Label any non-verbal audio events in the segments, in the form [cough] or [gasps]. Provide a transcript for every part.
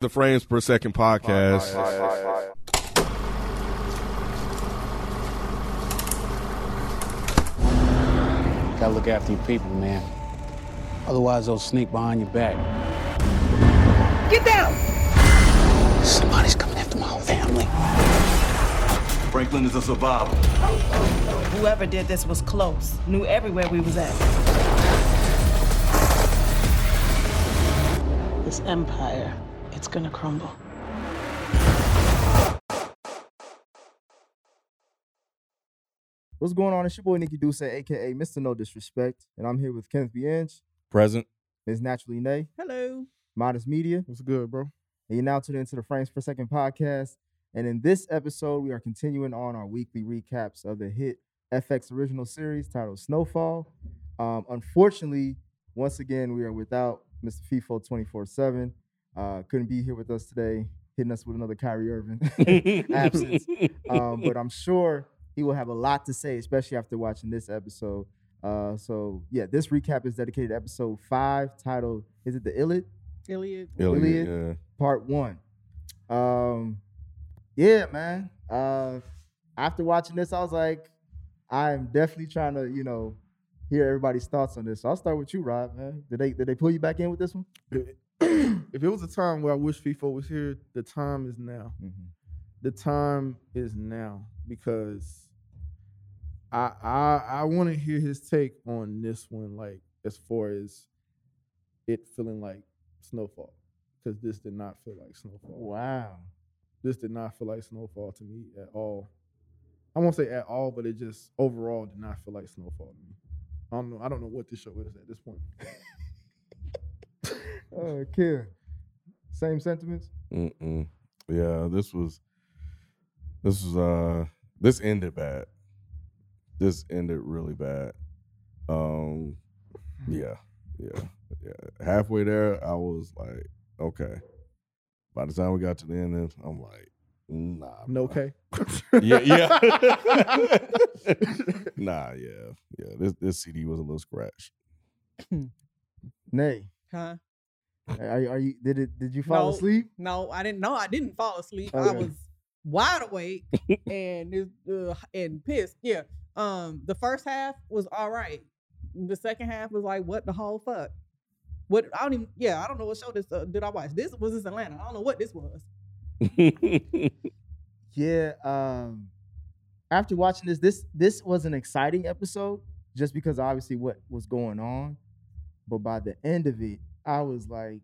The Frames Per Second podcast. Gotta look after your people, man. Otherwise, they'll sneak behind your back. Get down! Somebody's coming after my whole family. Franklin is a survivor. Whoever did this was close, knew everywhere we was at. This empire, it's gonna crumble. What's going on? It's your boy Nikki Duce, aka Mr. No Disrespect, and I'm here with Kenneth B. Inch, Present. Ms. Naturally Nay, Hello. Modest Media, What's good, bro? and you're now tuned into the Frames Per Second podcast. And in this episode, we are continuing on our weekly recaps of the hit FX original series titled Snowfall. Um, unfortunately, once again, we are without Mr. FIFO 24 7. Uh, couldn't be here with us today, hitting us with another Kyrie Irving [laughs] [laughs] absence. um, but I'm sure he will have a lot to say, especially after watching this episode. Uh, so yeah, this recap is dedicated to episode five, titled "Is it the Illit?" Iliad. Iliad, Iliad. yeah. Part one. Um, yeah, man. Uh, after watching this, I was like, I am definitely trying to, you know, hear everybody's thoughts on this. So I'll start with you, Rob. Man, did they did they pull you back in with this one? If it was a time where I wish FIFO was here, the time is now. The time is now because I I I want to hear his take on this one, like as far as it feeling like snowfall, because this did not feel like snowfall. Wow. This did not feel like snowfall to me at all. I won't say at all, but it just overall did not feel like snowfall to me. I don't know. I don't know what this show is at this point. [laughs] Uh, Kim, same sentiments. Mm-mm. Yeah, this was this was uh this ended bad. This ended really bad. Um yeah, yeah, yeah. Halfway there, I was like, okay. By the time we got to the end, I'm like, nah. No bro. K. [laughs] Yeah, yeah. [laughs] [laughs] nah, yeah, yeah. This this CD was a little scratch. Nay, Huh? Are, are you? Did it? Did you fall No. asleep? No, I didn't. No, I didn't fall asleep. I was wide awake and uh, and pissed. Yeah. Um, the first half was all right. The second half was like, what the whole fuck? What I don't even. Yeah, I don't know what show this uh, did I watch. This was this Atlanta. I don't know what this was. [laughs] Yeah. Um, after watching this, this this was an exciting episode just because obviously what was going on. But by the end of it, I was like,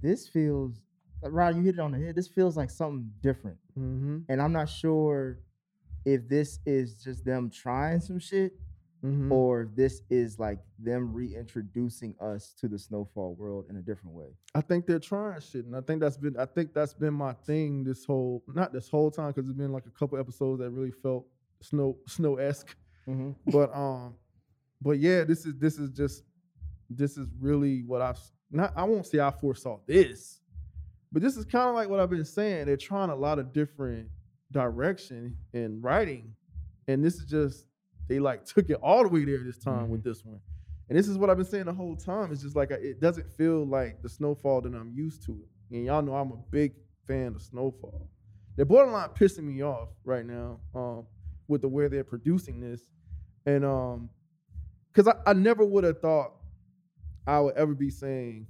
this feels. Rod, you hit it on the head. This feels like something different, Mm-hmm. and I'm not sure if this is just them trying some shit Mm-hmm. or if this is like them reintroducing us to the snowfall world in a different way. I think they're trying shit, and I think that's been I think that's been my thing this whole not this whole time because it's been like a couple episodes that really felt snow snow esque, Mhm. but um, but yeah, this is this is just this is really what I've not I won't say I foresaw this, but this is kind of like what I've been saying. They're trying a lot of different direction in writing, and this is just they like took it all the way there this time with this one. And this is what I've been saying the whole time. It's just like it doesn't feel like the snowfall that I'm used to. And y'all know I'm a big fan of snowfall. They're borderline pissing me off right now um, with the way they're producing this, and um, because I, I never would have thought I would ever be saying,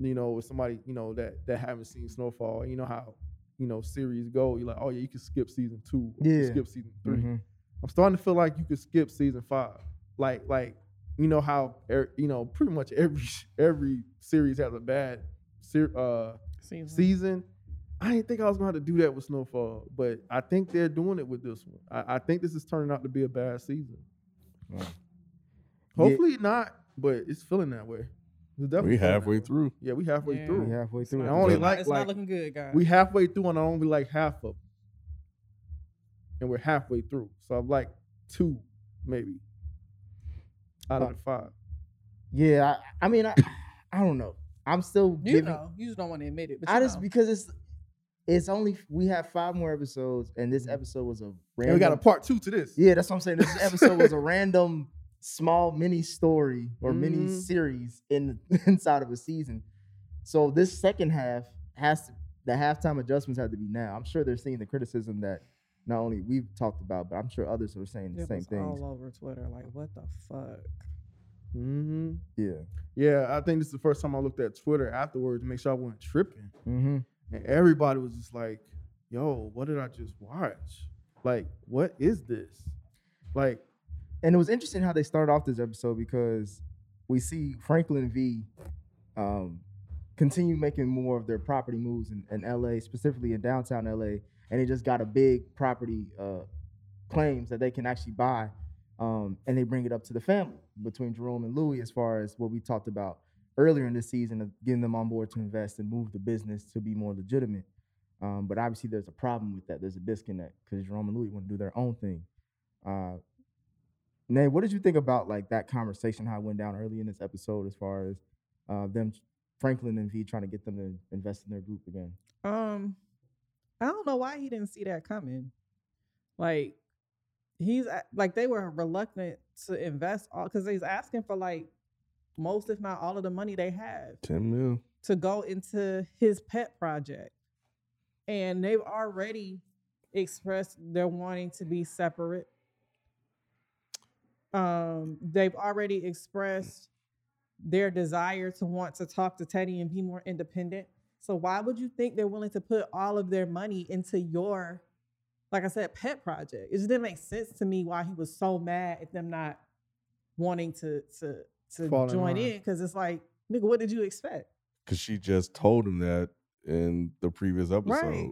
you know, with somebody you know that that haven't seen Snowfall. You know how you know series go. You're like, oh yeah, you can skip season two, or Yeah. skip season 3 Mhm. I'm starting to feel like you could skip season five. Like like you know how er, you know pretty much every [laughs] every series has a bad ser- uh, Season. season. I didn't think I was gonna have to do that with Snowfall, but I think they're doing it with this one. I, I think this is turning out to be a bad season. Hopefully not, but it's feeling that way. It's definitely We falling halfway down. through. Yeah, we halfway Yeah. through. We halfway through. I it. only It's like it's like not looking good, guys. we halfway through and I only like half of, 'em. and we're halfway through. So I'm like two, maybe, out of Uh, the five. Yeah, I, I mean, I, I don't know. I'm still you giving. know, you just don't want to admit it. But I just know. because it's it's only we have five more episodes, and this episode was a And random. we got a part two to this. yeah, that's what I'm saying. This episode was a random small mini story or mini Mhm. series in [laughs] inside of a season. So this second half has to the halftime adjustments have to be now. I'm sure they're seeing the criticism that not only we've talked about, but I'm sure others are saying the It same was things. all over Twitter. Like, what the fuck? Mm-hmm. Yeah. Yeah, I think this is the first time I looked at Twitter afterwards to make sure I wasn't tripping. Mm-hmm. And everybody was just like, yo, what did I just watch? Like, what is this? Like, and it was interesting how they started off this episode because we see Franklin V um, continue making more of their property moves in, in LA, specifically in downtown LA, and they just got a big property uh, claims that they can actually buy, um, and they bring it up to the family between Jerome and Louis as far as what we talked about earlier in the season of getting them on board to invest and move the business to be more legitimate. Um, but obviously, there's a problem with that. There's a disconnect because Jerome and Louis want to do their own thing. Uh, Nay, what did you think about like that conversation? How it went down early in this episode, as far as uh, them, Franklin and V, trying to get them to invest in their group again. Um, I don't know why he didn't see that coming. Like, he's like they were reluctant to invest all because he's asking for like most, if not all, of the money they have Ten mil. to go into his pet project, and they've already expressed they're wanting to be separate. Um, they've already expressed their desire to want to talk to Teddy and be more independent. So why would you think they're willing to put all of their money into your, like I said, pet project? It just didn't make sense to me why he was so mad at them not wanting to to to Fall join in because it's like, nigga, what did you expect? Because she just told him that in the previous episode. Right.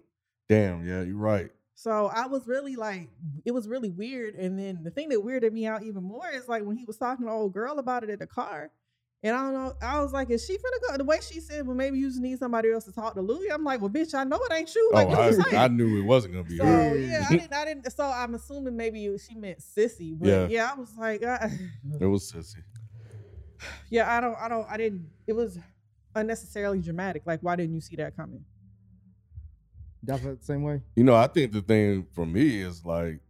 Damn, yeah, you're right. So I was really like, it was really weird. And then the thing that weirded me out even more is like when he was talking to old girl about it in the car. And I don't know, I was like, is she finna go? The way she said, well, maybe you just need somebody else to talk to Louis. I'm like, well, bitch, I know it ain't you. Like, oh, I? I knew it wasn't gonna be So her. yeah, I didn't, I didn't. So I'm assuming maybe she meant Cissy, but Yeah. yeah, I was like, I, It was Cissy. [sighs] yeah, I don't, I don't, I didn't. It was unnecessarily dramatic. Like, why didn't you see that coming? Y'all felt the same way? You know, I think the thing for me is like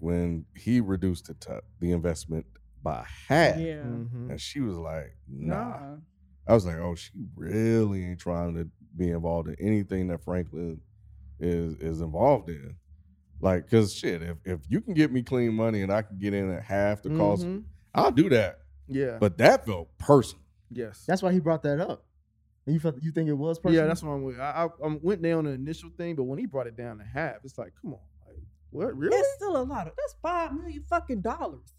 when he reduced the t- the investment by half, Yeah, mhm. and she was like, "Nah." nah. I was like, "Oh, she really ain't trying to be involved in anything that Franklin is is involved in." Like, cause shit, if if you can get me clean money and I can get in at half the cost, Mhm. I'll do that. Yeah. But that felt personal. yes. That's why he brought that up. And you felt you think it was personal? yeah, that's what I'm with. I, I, I went down the initial thing, but when he brought it down to half, it's like, come on, like, what? Really? It's still a lot of. That's five million fucking dollars.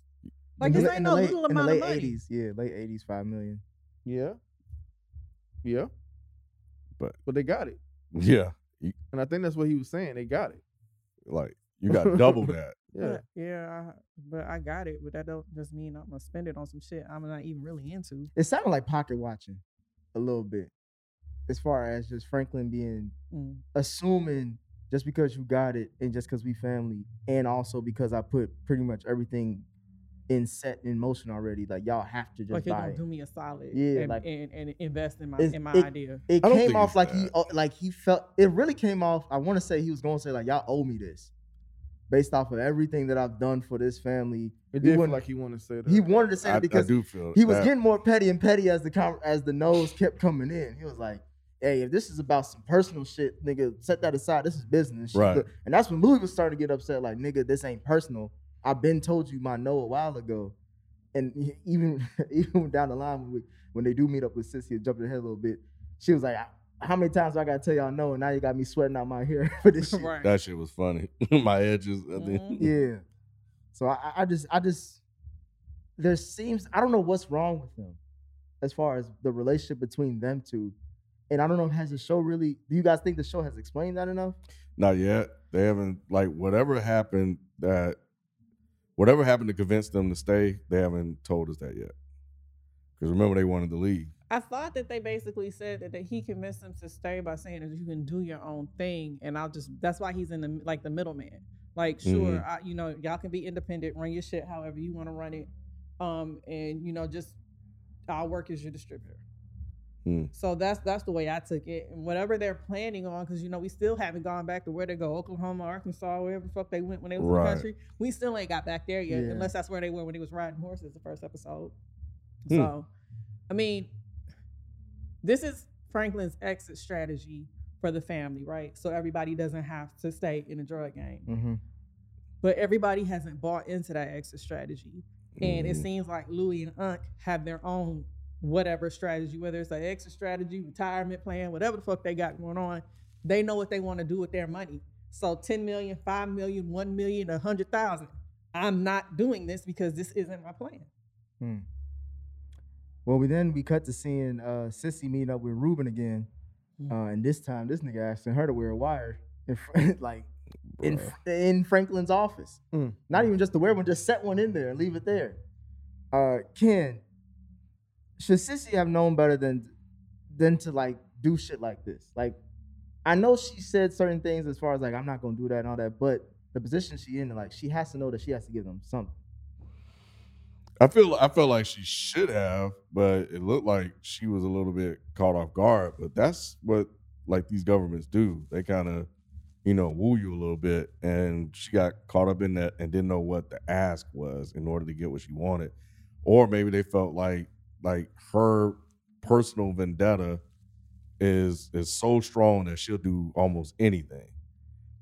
Like In this ain't no late- little in the amount late of money. 80s, yeah, late 80s, five million. Yeah. Yeah. But- but they got it, Yeah, and I think that's what he was saying. They got it. like you got double that. [laughs] Yeah. But, yeah, I- but I got it. But that don't just mean I'm gonna spend it on some shit I'm not even really into. It sounded like pocket watching a little bit, as far as just Franklin being Mm. assuming just because you got it and just because we family, and also because I put pretty much everything in set in motion already. Like y'all have to just Like you're buy gonna it. do me a solid, Yeah, and, like- and, and invest in my in my it- idea. It came off like he that. like he felt. It really came off. I want to say he was going to say like y'all owe me this, based off of everything that I've done for this family. It He did feel like he wanted to say that. He wanted to say I, it because I do feel he was that. getting more petty and petty as the com- as the nose kept coming in. He was like, "Hey, if this is about some personal shit, nigga, set that aside. This is business." Right. look- And that's when Louis was starting to get upset. Like, "Nigga, this ain't personal. I've been told you my no a while ago." And even [laughs] even down the line when we, when they do meet up with Cissy, jumping ahead a little bit, she was like, "How many times do I gotta tell y'all no?" And now you got me sweating out my hair [laughs] for this [laughs] shit. right. That shit was funny. [laughs] My edges. I think. Mhm. Yeah. So I, I- I just, I just, there seems, I don't know what's wrong with them as far as the relationship between them two. And I don't know, has the show really, do you guys think the show has explained that enough? Not yet. They haven't like whatever happened that whatever happened to convince them to stay. They haven't told us that yet. Because remember, they wanted to leave. I thought that they basically said that, that he convinced them to stay by saying that you can do your own thing, and I'll just that's why he's in the like the middleman. Like, sure, Mhm. I, you know, y'all can be independent, run your shit however you want to run it, um, and you know, just I'll work as your distributor. Hmm. So that's that's the way I took it, and whatever they're planning on, because you know we still haven't gone back to where they go, Oklahoma, Arkansas, wherever the fuck they went when they was in the country. We still ain't got back there yet, Yeah. unless that's where they were when he was riding horses the first episode. Hmm. So, I mean, this is Franklin's exit strategy for the family, right? So everybody doesn't have to stay in the drug game. Mm-hmm. But everybody hasn't bought into that exit strategy. And it Mhm. seems like Louis and Unc have their own whatever strategy, whether it's an exit strategy, retirement plan, whatever the fuck they got going on. They know what they want to do with their money. So 10 million, 5 million, 1 million, 100,000. I'm not doing this because this isn't my plan. Hmm. Well, we then we cut to seeing uh, Cissy meet up with Ruben again, Mm. uh, and this time this nigga asking her to wear a wire, in fr- [laughs] like in Bruh. fr- in Franklin's office. Mm. Not even just to wear one, just set one in there and leave it there. Uh, Ken, should Cissy have known better than than to like do shit like this? Like, I know she said certain things as far as like I'm not gonna do that and all that, but the position she in, like she has to know that she has to give them something. I feel I felt like she should have, but it looked like she was a little bit caught off guard. But that's what like these governments do. They kind of, you know, woo you a little bit, and she got caught up in that and didn't know what the ask was in order to get what she wanted, or maybe they felt like like her personal vendetta is is so strong that she'll do almost anything.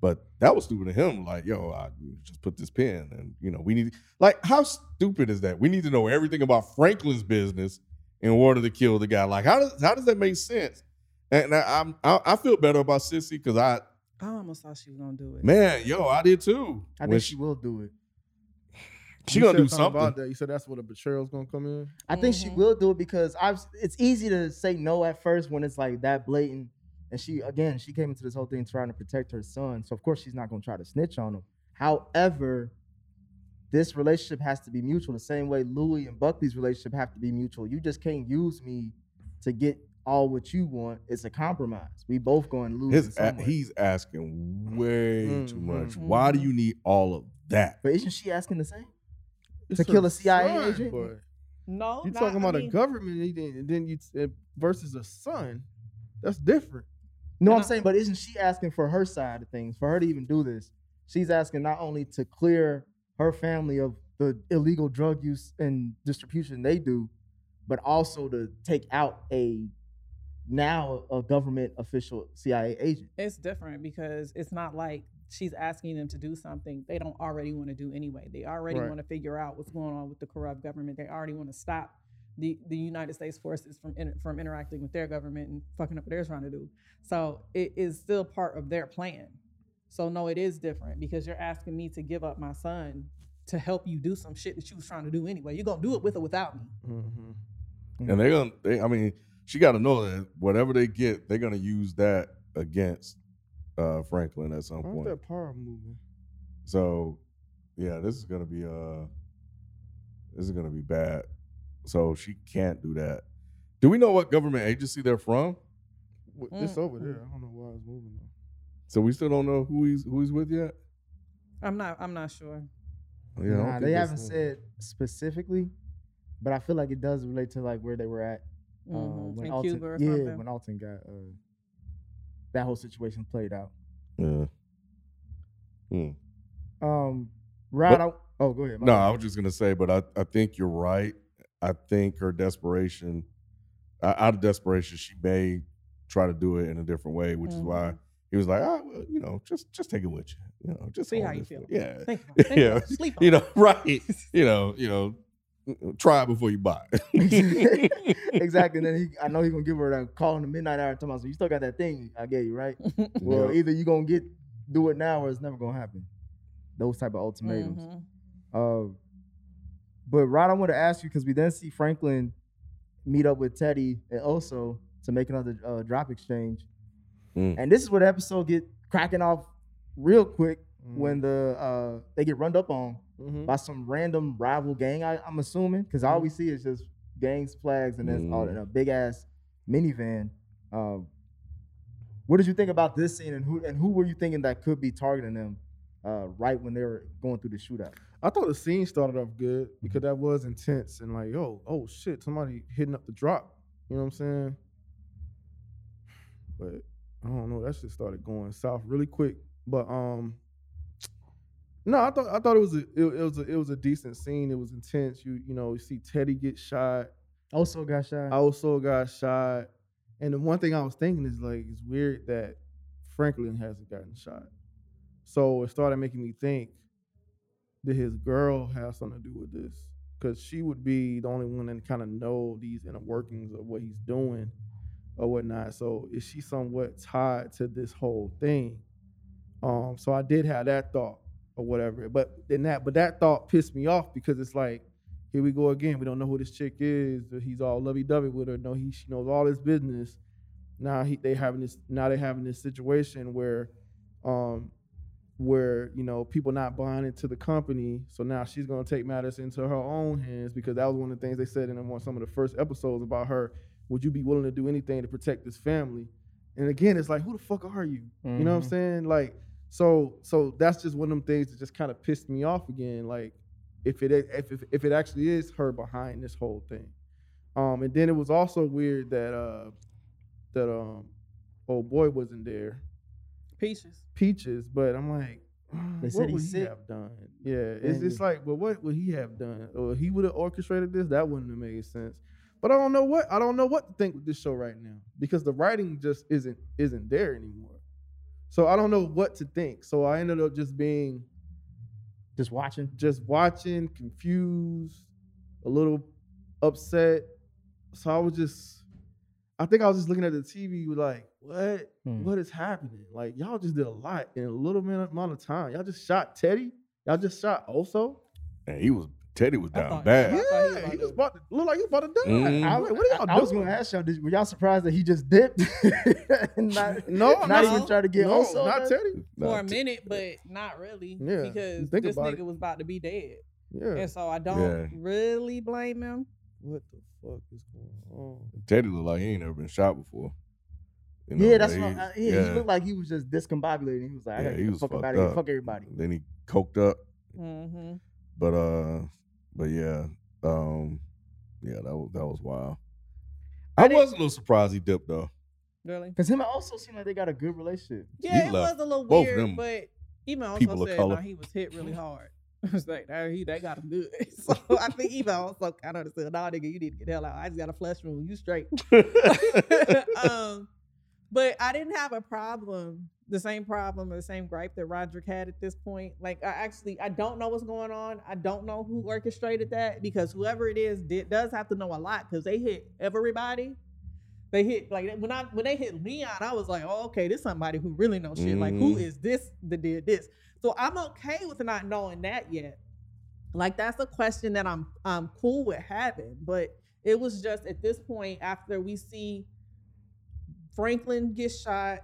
But that was stupid of him. Like, yo, I just put this pen, and you know, we need like, how stupid is that? We need to know everything about Franklin's business in order to kill the guy. Like, how does how does that make sense? And I, I'm I, I feel better about Cissy because I, I almost thought she was going to do it. man, yo, I did too. I When think she will do it. [sighs] she You gonna do something about that. You said that's where the betrayal's gonna come in. I think she Mhm. will do it because I've. It's easy to say no at first when it's like that blatant. And she again, she came into this whole thing trying to protect her son, so of course she's not going to try to snitch on him. However, this relationship has to be mutual. The same way Louis and Buckley's relationship have to be mutual. You just can't use me to get all what you want. It's a compromise. We both going to lose. in His a- he's asking way too much. Mhm. Why do you need all of that? but isn't she asking the same? It's To kill a CIA son, agent? but No, You not- talking I about mean, a government and then- and then you versus a son? That's different. No, I'm saying, but isn't she asking for her side of things? For her to even do this, she's asking not only to clear her family of the illegal drug use and distribution they do, but also to take out a now a government official CIA agent. It's different because it's not like she's asking them to do something they don't already want to do anyway. They already Right. want to figure out what's going on with the corrupt government. They already want to stop the, the United States forces from inter- from interacting with their government and fucking up what they're trying to do. So it is still part of their plan. So no, it is different because you're asking me to give up my son to help you do some shit that you was trying to do anyway. You're gonna do it with or without me. Mm-hmm. And they're gonna, they, I mean, she got to know that whatever they get, they're gonna use that against uh, Franklin at some Why point. that power moving? So, yeah, this is gonna be uh, this is gonna be bad. So she can't do that. Do we know what government agency they're from? Wh- This over there. I don't know why it's moving. Though. So we still don't know who he's who he's with yet. I'm not. I'm not sure. Yeah, nah, they haven't one- said specifically, but I feel like it does relate to like where they were at uh, Mhm. when In Alton, Cuba or yeah, something. when Alton got uh, that whole situation played out. Yeah. Hmm. Um, Rod, I, oh, go ahead. No, bad. I was just gonna say, but I, I think you're right. I think her desperation, uh, out of desperation, she may try to do it in a different way, which is why he was like, ah, well, you know, just just take it with you, you know, just See how you feel. for- Yeah, Think about. [laughs] Think yeah, about. Sleep you know, [laughs] right, [laughs] you know, you know, try it before you buy. exactly. And then he, I know he's gonna give her that call in the midnight hour. Talking about, so you still got that thing I gave you, right? Well, Yeah. either you gonna get do it now or it's never gonna happen. Those type of ultimatums. Mhm. Uh, but Rod, I want to ask you because we then see Franklin meet up with Teddy and also to make another uh, drop exchange, Mm. and this is where the episode get cracking off real quick Mm. when the uh, they get run up on Mhm. by some random rival gang. I, I'm assuming because all we see is just gangs flags and then all Mm. in a big ass minivan. Um, what did you think about this scene and who and who were you thinking that could be targeting them uh, right when they were going through the shootout? I thought the scene started off good because that was intense and like, yo, oh shit, somebody hitting up the drop. You know what I'm saying? [sighs] But I don't know. That shit started going south really quick. But um, [tsk] no, I thought I thought it was a it, it was a it was a decent scene. It was intense. You you know you see Teddy get shot. Oso got shot. Oso got shot. And the one thing I was thinking is like it's weird that Franklin hasn't gotten shot. So it started making me think did his girl have something to do with this? Because she would be the only one that kind of know these inner workings of what he's doing or whatnot. So is she somewhat tied to this whole thing? Um, so I did have that thought or whatever. But then that, but that thought pissed me off because it's like, here we go again. We don't know who this chick is. He's all lovey dovey with her. No, he she knows all his business. Now he they having this. Now they having this situation where, um, where you know people not buying into the company. So now she's gonna take matters into her own hands because that was one of the things they said in one some of the first episodes about her. Would you be willing to do anything to protect this family? And again, it's like, who the fuck are you? You know what I'm Mhm. saying? Like, so so that's just one of them things that just kind of pissed me off again. Like, if it if, if if it actually is her behind this whole thing. Um, and then it was also weird that uh that um old boy wasn't there. Peaches. Peaches, but I'm like, [sighs] They what said would he's he sick. have done? Yeah, it's And- it's like, but what would he have done? Or he would have orchestrated this? That wouldn't have made sense. But I don't know what I don't know what to think with this show right now because the writing just isn't isn't there anymore. So I don't know what to think. So I ended up just being just watching, just watching, confused, a little upset. So I was just, I think I was just looking at the TV like, what? Hmm. What is happening? Like y'all just did a lot in a little minute amount of time. Y'all just shot Teddy. Y'all just shot Oso. And he was Teddy was down thought- bad. Yeah, he was about to look like he was about to die. I, I, was like, what are y'all I was going to ask y'all, did, were y'all surprised that he just dipped? [laughs] not, [laughs] No, not no, even try to get no, Oso not there? Teddy. For Nah, a T- minute, but not really. Yeah, Because think this about nigga it. was about to be dead. Yeah. And so I don't Yeah. really blame him. What the fuck is going on? Teddy looked like he ain't never been shot before. You know, yeah, that's like what. he- I, yeah, he looked like he was just discombobulated. He was like, I Yeah, gotta he get the was fuck up fucked out of here. up. Fuck everybody. Then he coked up. Mm-hmm. But uh, but yeah, um, yeah, that was that was wild. I, was a little surprised he dipped though. Really? Because him and Oso seemed like they got a good relationship. Yeah, it left was a little both of weird, them but even Oso people of said color. no, he was hit really [laughs] hard. [laughs] It's like that he they got him good. [laughs] So I think even Oso kind of understood, nah, nigga, you need to get the hell out. I just got a flesh wound. You straight. um, but I didn't have a problem, the same problem or the same gripe that Roderick had at this point. Like I actually I don't know what's going on. I don't know who orchestrated that because whoever it is did does have to know a lot because they hit everybody. They hit like when I when they hit Leon, I was like, oh, okay, this somebody who really knows shit. Like, who Mhm. is this that did this? So I'm okay with not knowing that yet. Like that's a question that I'm I'm cool with having, but it was just at this point after we see Franklin get shot,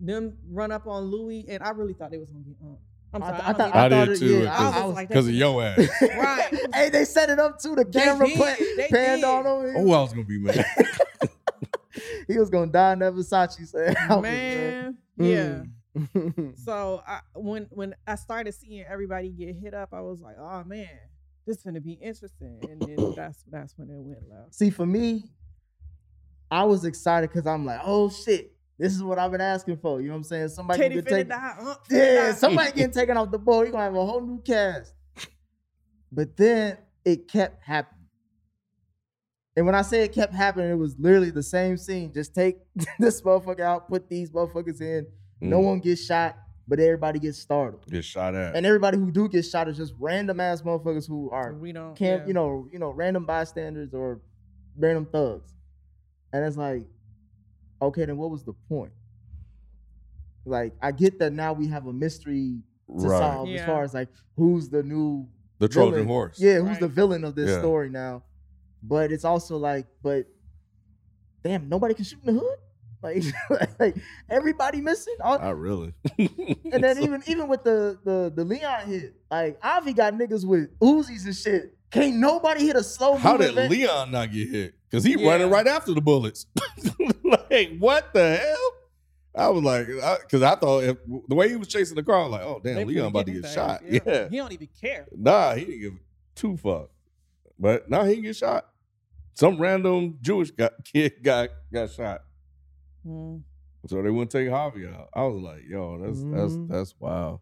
them run up on Louis, and I really thought they was gonna get um. I'm I sorry, th- I, I don't thought- I, thought did it- too, yeah, I- I was like, because of your ass. [laughs] right. hey, they set it up too. The They camera did, put they panned did. on him. Oh, I was gonna be mad. [laughs] he was gonna die in that Versace set. [laughs] outfit, Man, yeah. Mm. So I, when when I started seeing everybody get hit up, I was like, oh man, this is gonna be interesting. And then that's that's when it went left. See, for me, I was excited because I'm like, oh shit, this is what I've been asking for. You know what I'm saying? Somebody Teddy can finna take, die. Uh, yeah, somebody getting taken off the board. You're gonna have a whole new cast. But then it kept happening. And when I say it kept happening, it was literally the same scene. Just take [laughs] this motherfucker out, put these motherfuckers in. No Mm. one gets shot, but everybody gets startled. Get shot at. And everybody who do get shot is just random ass motherfuckers who are We don't. can't, yeah. you know, you know, random bystanders or random thugs. And it's like, okay, then what was the point? Like, I get that now we have a mystery to right. solve as far as like who's the new The Trojan horse. Yeah, who's the villain of this Yeah. story now? But it's also like, but damn, nobody can shoot in the hood. Like, [laughs] like everybody missing. All, Not really. [laughs] and then [laughs] even even with the the the Leon hit, like Avi got niggas with Uzis and shit Can't nobody hit a slow How did van- Leon not get hit? Because he Yeah. running right after the bullets. [laughs] like, what the hell? I was like, because I, thought if, the way he was chasing the car, I was like, oh damn, They Leon about to his get ass, shot. [laughs] Yeah. He don't even care. Nah, he didn't give two fuck. But now he can get shot. Some random Jewish guy, [laughs] kid got got shot. Mm. So they wouldn't take Harvey out. I was like, yo, that's that's Mhm. that's wild.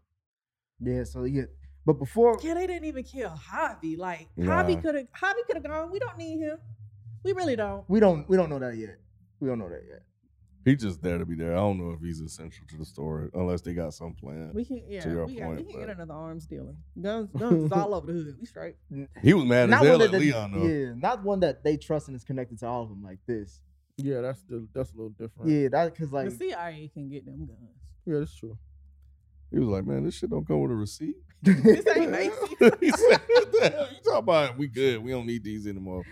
Yeah, so yeah. But before Yeah, they didn't even kill Javi. Like Nah. Javi could have Javi could have gone. We don't need him. We really don't. we don't we don't know that yet. We don't know that yet. He's just there to be there. I don't know if he's essential to the story unless they got some plan. We can yeah. your we, got, we can but- get another arms dealer. Guns [laughs] guns all over the hood. We straight. He was mad as Not hell one at that they- Leon though. Yeah, not one that they trust and is connected to all of them like this. Yeah, that's the, that's a little different. Yeah, that because like the CIA can get them guns. yeah, that's true. He was like, man, this shit don't come with a receipt. [laughs] This ain't Macy. [laughs] he said, what the hell you talking about? We good. We don't need these anymore.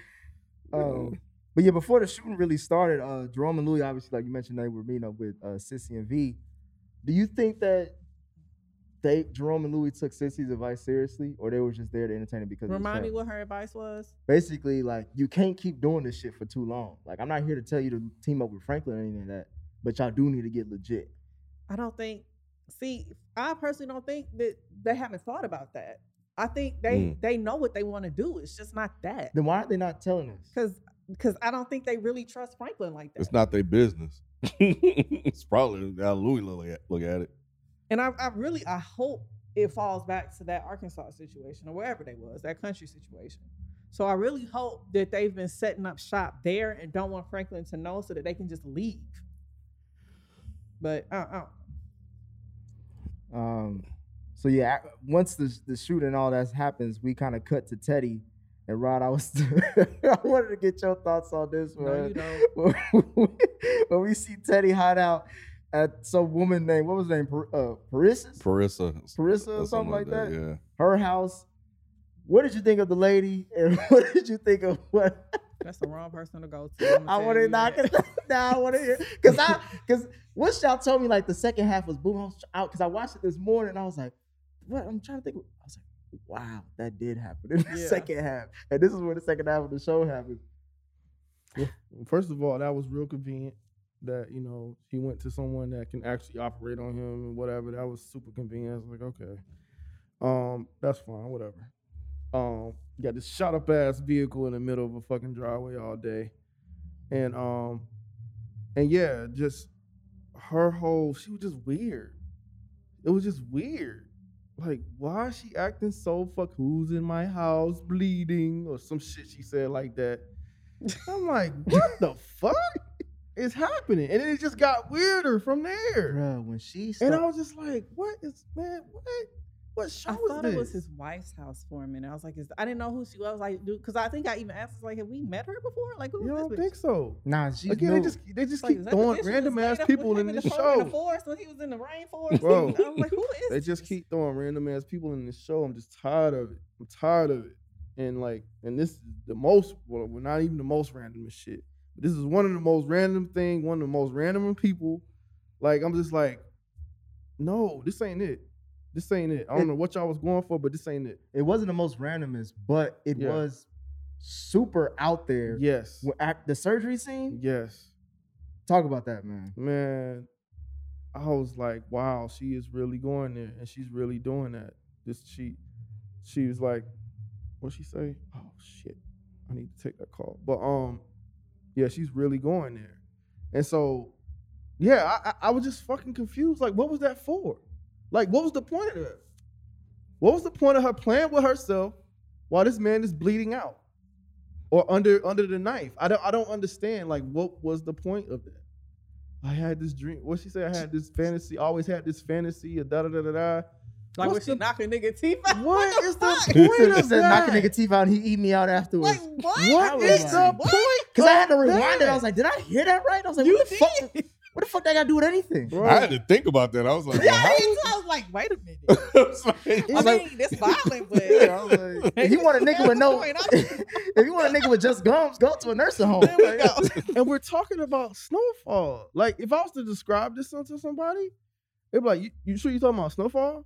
Um, but yeah, before the shooting really started, uh, Jerome and Louis, obviously, like you mentioned, they were meeting up with uh, Cissy and V. Do you think that they Jerome and Louis took Cissy's advice seriously, or they were just there to entertain it because it Remind me what her advice was. basically like you can't keep doing this shit for too long. Like I'm not here to tell you to team up with Franklin or anything like that, but y'all do need to get legit. I don't think. See, I personally don't think that they haven't thought about that. I think they Mm. they know what they want to do. It's just not that. Then why are they not telling us? Because because I don't think they really trust Franklin like that. It's not their business. [laughs] it's probably how Louis look at, look at it. And I, I really I hope it falls back to that Arkansas situation or wherever they was, that country situation. So I really hope that they've been setting up shop there and don't want Franklin to know so that they can just leave. But I, I don't Um, so yeah, once the the shooting and all that happens, we kind of cut to Teddy and Rod. I was [laughs] I wanted to get your thoughts on this No, one. you when, [laughs] when we see Teddy hide out at some woman named what was her name? Per, uh, Parissa? Parissa. Parissa or something like that. Yeah. Her house. What did you think of the lady? And [laughs] what did you think of what? That's the wrong person to go to. I'ma want to knock that. it. [laughs] Nah, I want to hear because I because once y'all told me like the second half was boom, I was out because I watched it this morning. and I was like, what? I'm trying to think. I was like, wow, that did happen in the Yeah. second half, and this is where the second half of the show happened. First of all, that was real convenient. That you know he went to someone that can actually operate on him and whatever. That was super convenient. I was like, okay, um, that's fine, whatever. Um, got this shot up ass vehicle in the middle of a fucking driveway all day, and um, and yeah, just her whole she was just weird. It was just weird. Like, why is she acting so fuck? Who's in my house bleeding or some shit she said like that? I'm like, [laughs] what the fuck is happening? And then it just got weirder from there. Bro, when she And I was just like, what is man? What? What show I is thought this? it was his wife's house for a minute. I was like, is, I didn't know who she was. I was like, dude, because I think I even asked, like, have we met her before? Like, who You don't this? think so? nah, she's Again, they just they just Like, keep is that the throwing random ass people in this the fo- In the show. forest when he was in the rainforest. Bro, [laughs] I was like, who is this? They just keep throwing random ass people in this show. I'm just tired of it. I'm tired of it. And like, and this is the most. Well, we're not even the most random shit. But this is one of the most random thing. One of the most random people. Like, I'm just like, no, this ain't it. This ain't it. I don't It- know what y'all was going for, but this ain't it. it wasn't the most randomest, but it Yeah. was super out there. Yes. At the surgery scene, Yes. talk about that, man. Man, I was like, wow, she is really going there, and she's really doing that. This she, she was like, what she say? Oh shit, I need to take that call. But um, yeah, she's really going there, and so, yeah, I, I, I was just fucking confused. Like, what was that for? Like, what was the point of that? What was the point of her playing with herself while this man is bleeding out or under under the knife? I don't I don't understand. Like, what was the point of that? I had this dream. What she said? I had this fantasy. Always had this fantasy. Da da da da da. Like, when What's she the- knocking nigga teeth out? What is the fuck? point She of said, knock a that? teeth out and he eat me out afterwards. Like, what? I What was is like, the what? point? Because I had to of rewind it. I was like, did I hear that right? I was like, You what the fuck? What the fuck that got to do with anything? I had to think about that. I was like, Yeah, well, how- I, was like, wait a minute. [laughs] I was like, I mean, this violent, [laughs] but Yeah, I was like, [laughs] if you want a nigga with no, I'm- if you want a nigga with just gums, go to a nursing home. There we go. and we're talking about snowfall. Like, if I was to describe this to somebody, they'd be like, you, you sure you talking about snowfall?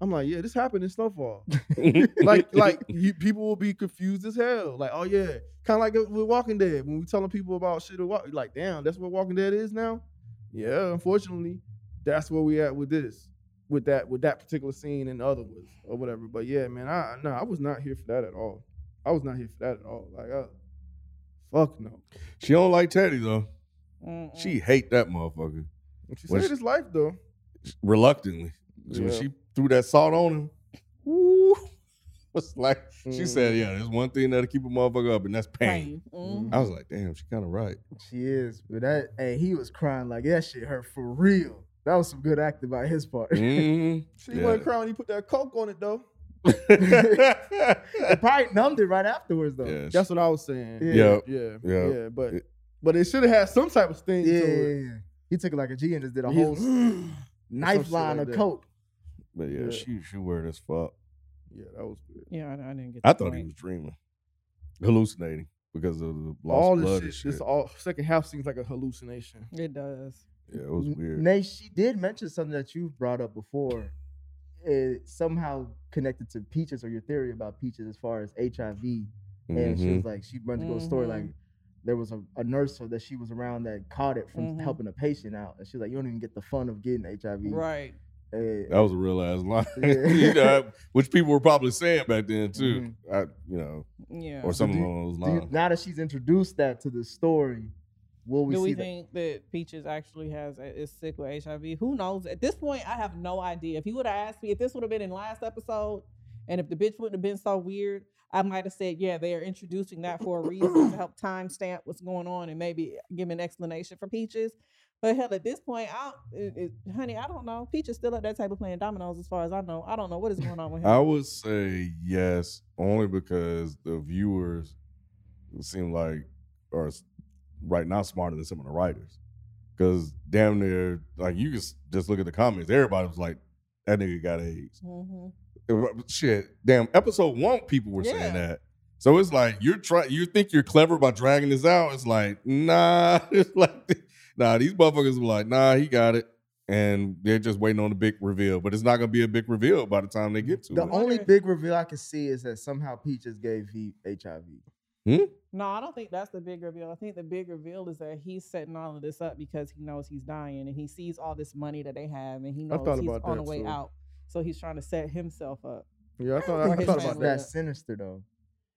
I'm like, yeah, this happened in Snowfall. like, like you, people will be confused as hell. Like, oh yeah, kind of like with Walking Dead when we telling people about shit. Walk, like, damn, that's what Walking Dead is now. Yeah, unfortunately, that's where we at with this, with that, with that particular scene and other ones or whatever. But yeah, man, I no, I was not here for that at all. I was not here for that at all. Like, uh, fuck no. She don't like Teddy though. She hate that motherfucker. She When saved his life though. reluctantly. So When she threw that salt on him, woo, was like she said, Mm. yeah, there's one thing that'll keep a motherfucker up, and that's pain. Mhm. I was like, damn, she kind of right. She is, but that hey, he was crying like that shit hurt for real. That was some good acting by his part. Mhm. [laughs] She Yeah. wasn't crying when he put that coke on it though. [laughs] it probably numbed it right afterwards though. Yeah, That's what I was saying. Yeah. Yep. Yeah, Yeah. yeah, but but it should have had some type of sting Yeah, to yeah, it. yeah. He took it like a G and just did a He's- whole [gasps] Some knife line like of that. coke. But yeah, Yeah. she she weird as fuck. Yeah, that was good. Yeah, I, I didn't get. I the thought he point. was dreaming, hallucinating because of the lost all blood this and shit, shit. this all second half seems like a hallucination. It does. yeah, it was weird. Nay, she did mention something that you've brought up before. It somehow connected to Peaches or your theory about Peaches as far as HIV. And she was like, she went to go a story like Mhm. there was a, a nurse that she was around that caught it from Mhm. helping a patient out. And she's like, you don't even get the fun of getting HIV. Right. That was a real ass line, [laughs] Yeah. you know, which people were probably saying back then too. Mhm. I, you know, Yeah. or something do along those do you- lines. now that she's introduced that to the story, will we Do see we that? think that Peaches actually has is sick with HIV? Who knows? At this point, I have no idea. If he would have asked me if this would have been in last episode, and if the bitch wouldn't have been so weird, I might have said, yeah, they are introducing that for a reason to help timestamp what's going on and maybe give an explanation for Peaches. But hell, at this point, I, it, it, honey, I don't know. Peach is still at that table playing dominoes, as far as I know. I don't know what is going on with him. I would say yes, only because the viewers seem like are right now smarter than some of the writers. Because damn near, like you can just look at the comments. Everybody was like, "That nigga got AIDS." Mhm. Uh, Shit, damn. Episode one, people were Yeah. saying that. So it's like you're trying. You think you're clever by dragging this out? It's like nah. [laughs] It's like nah. These motherfuckers were like nah. He got it, and they're just waiting on the big reveal. But it's not gonna be a big reveal by the time they get to The it. The only big reveal I can see is that somehow Peaches gave V HIV. No, I don't think that's the big reveal. I think the big reveal is that he's setting all of this up because he knows he's dying and he sees all this money that they have and he knows he's about on the way too. out. So he's trying to set himself up. Yeah, I thought, I I, thought about that. that sinister though.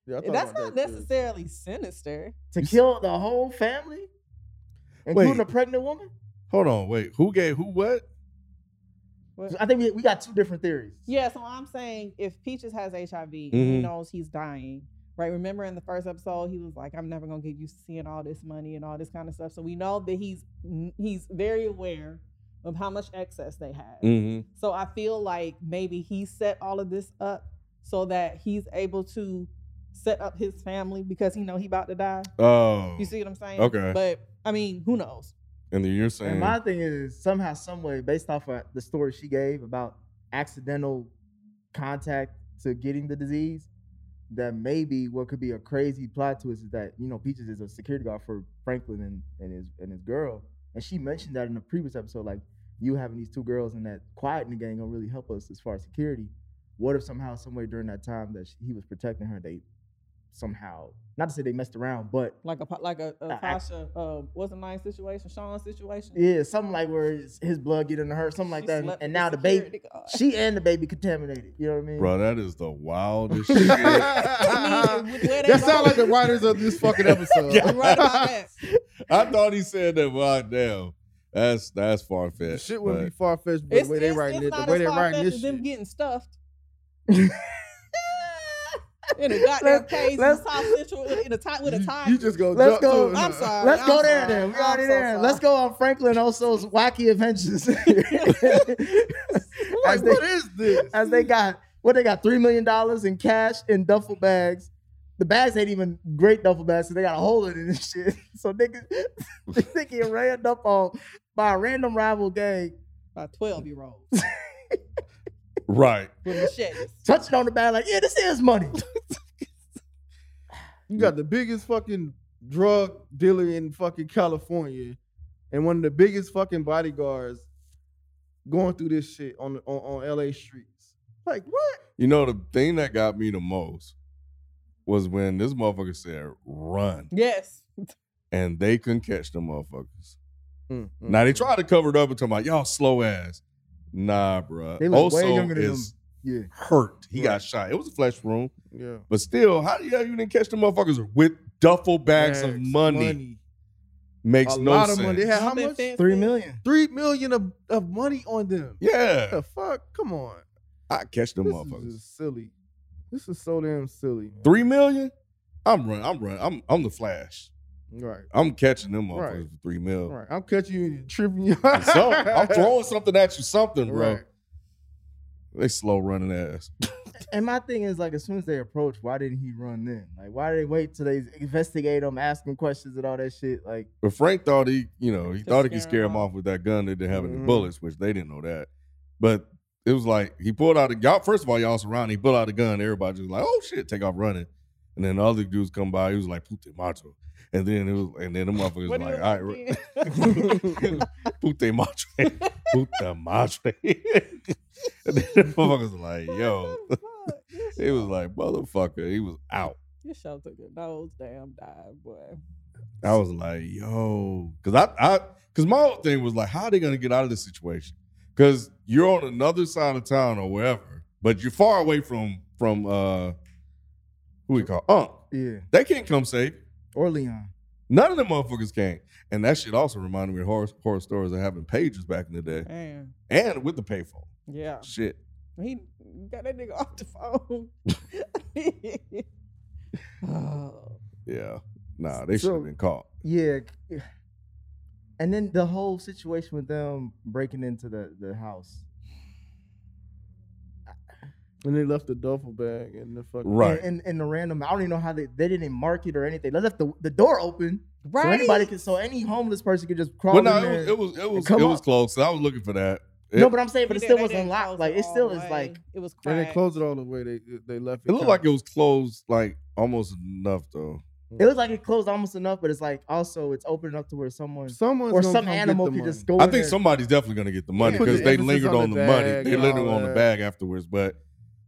Yeah, I thought That's about not that, too. necessarily sinister. To kill the whole family, including Wait. a pregnant woman. Hold on, wait. Who gave who what? What- I think we, we got two different theories. Yeah, so I'm saying if Peaches has HIV, he Mhm. knows he's dying. Right. Remember in the first episode, he was like, I'm never gonna get used to seeing all this money and all this kind of stuff. So we know that he's he's very aware of how much excess they have. Mm-hmm. So I feel like maybe he set all of this up so that he's able to set up his family because he know he about to die. Oh, You see what I'm saying? Okay. But I mean, who knows? and then you're saying And my thing is somehow, some way, based off of the story she gave about accidental contact to getting the disease, that maybe what could be a crazy plot twist is that you know Peaches is a security guard for Franklin and, and his and his girl, and she mentioned that in the previous episode, like you having these two girls and that quiet in the gang gonna really help us as far as security. What if somehow, some way during that time that she, he was protecting her, they somehow not to say they messed around, but Like a pa- like a Pasha, uh, what's a nice situation? Sean's situation. Yeah, something like where his, his blood get into her, something like She that. And, and now the the baby, guard. she and the baby contaminated. You know what I mean? bro, that is the wildest [laughs] shit. I mean, that sounds like the writers of this fucking [laughs] episode. You right about that. [laughs] I thought he said that. Well, damn, that's that's far fetched. shit wouldn't be far fetched, but It's, the way they it's, writing it, the not way as they writing far-fetched this as them shit. getting stuffed. [laughs] in a goddamn Let's- cage in let's- South Central in a tie with a tie. You just go Let's jump go. to. I'm sorry. Let's I'm go there sorry. then. We I'm already so there. sorry. Let's go on Franklin Oso's wacky adventures. [laughs] [laughs] Like, as, they, what is this? as they got what they got three million dollars in cash in duffel bags. The bags ain't even great duffel bags, so they got a hole in it and shit. So niggas, they get ran up on by a random rival gang, By 12 year olds right. with machetes. touching on the bag like, yeah, this is money. [laughs] You got the biggest fucking drug dealer in fucking California, and one of the biggest fucking bodyguards going through this shit on on, on LA streets. Like what? You know, the thing that got me the most was when this motherfucker said run Yes. and they couldn't catch the motherfuckers. Mm, Now they tried to cover it up and talk about y'all slow ass. Nah, bro. They look way Oso younger than is Yeah. hurt. He got shot. It was a flesh wound. Yeah. But still, how the hell you didn't catch the motherfuckers with duffel bags, of Bags, money? Makes a no lot sense. of money. They had how much? Three million. Three million of, of money on them. Yeah. What the fuck? Come on. I catch them motherfuckers. This motherfuckers. is just silly. This is so damn silly. man. Three million? I'm running. I'm running. I'm I'm the flash. Right. I'm catching them motherfuckers Right. for three mil. Right. I'm catching you and tripping you. So, I'm [laughs] throwing something at you, something, bro. Right. They slow running ass. [laughs] And my thing is like, as soon as they approach, why didn't he run then? Like, why did they wait till they investigate him, ask him questions and all that shit? Like, But Frank thought he, you know, he thought he could scare scare him him off with that gun that didn't have any Mhm. bullets, which they didn't know that. But it was like he pulled out a y'all. First of all, y'all surrounded. He pulled out a gun. Everybody just like, oh shit, take off running. And then all the other dudes come by. He was like, put pute macho. And then it was, and then the motherfuckers What like, do all you right, pute macho, pute macho. and then the motherfuckers was like, yo, he was like, motherfucker, he was out. Your show took a nose damn dive, boy. I was like, yo, because I, I, because my whole thing was like, how are they gonna get out of this situation? Because you're on another side of town or wherever, but you're far away from from uh, who we call Unc. yeah, They can't come save. You. or Leon. None of them motherfuckers can. And that shit also reminded me of horror, horror stories of having pages back in the day, Man. and with the payphone. Yeah. Shit. He got that nigga off the phone. oh. [laughs] Yeah. Nah, they should have been caught. Yeah. And then the whole situation with them breaking into the, the house. And they left the duffel bag in the fucking Right. And, and, and the random, I don't even know how they, they didn't mark it or anything. They left the, the door open. right? So Right. anybody could, so any homeless person could just crawl But in no, there. it was it was it was, it was close. I was looking for that. no, but I'm saying, but it still was unlocked. Like it still is like it was And they cracked. closed it all the way. They they left It it looked like it was closed, like almost enough though. it was like it closed almost enough, but it's like also it's open enough to where someone Someone's or some animal the could money. just go. I in think there. somebody's definitely gonna get the money Put the because they lingered on on the the, money. They lingered on the bag afterwards, but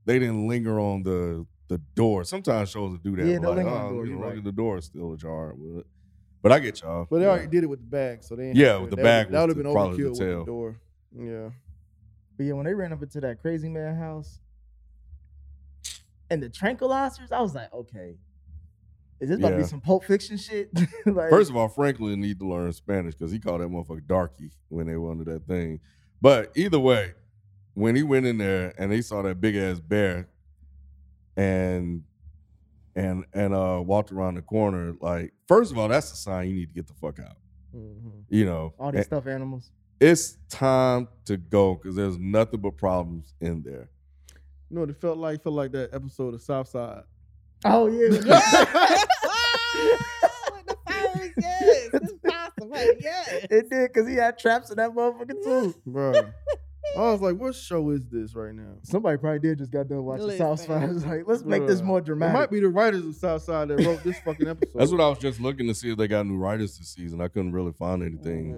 they didn't linger on the the door. Sometimes shows do that. Yeah, they'll like, linger on the oh, door, you know, right. the door is still ajar. But, but I get y'all. But they Yeah. already did it with the bag, so they Yeah, with the that bag Would, that would have been overkill with the door. Yeah. But yeah, when they ran up into that crazy man house and the tranquilizers, I was like, okay, is this about to be some Pulp Fiction shit? [laughs] like, First of all, Franklin need to learn Spanish because he called that motherfucker darky when they went under that thing. But either way, when he went in there and they saw that big ass bear and and and uh walked around the corner, like first of all, that's a sign you need to get the fuck out. Mhm. You know, all these And stuffed animals. it's time to go because there's nothing but problems in there. You know what it felt like? Felt like that episode of Southside. Oh yeah, [laughs] the phones, yes. It's possible. Yes. [laughs] it did because he had traps in that motherfucker too. Bro. I was like, what show is this right now? Somebody probably did just got done watching Listen. Southside. [laughs] It's like, let's make this Bruh. more It dramatic. might be the writers of Southside that wrote this fucking [laughs] episode. That's what I was just looking to see if they got new writers this season. I couldn't really find anything.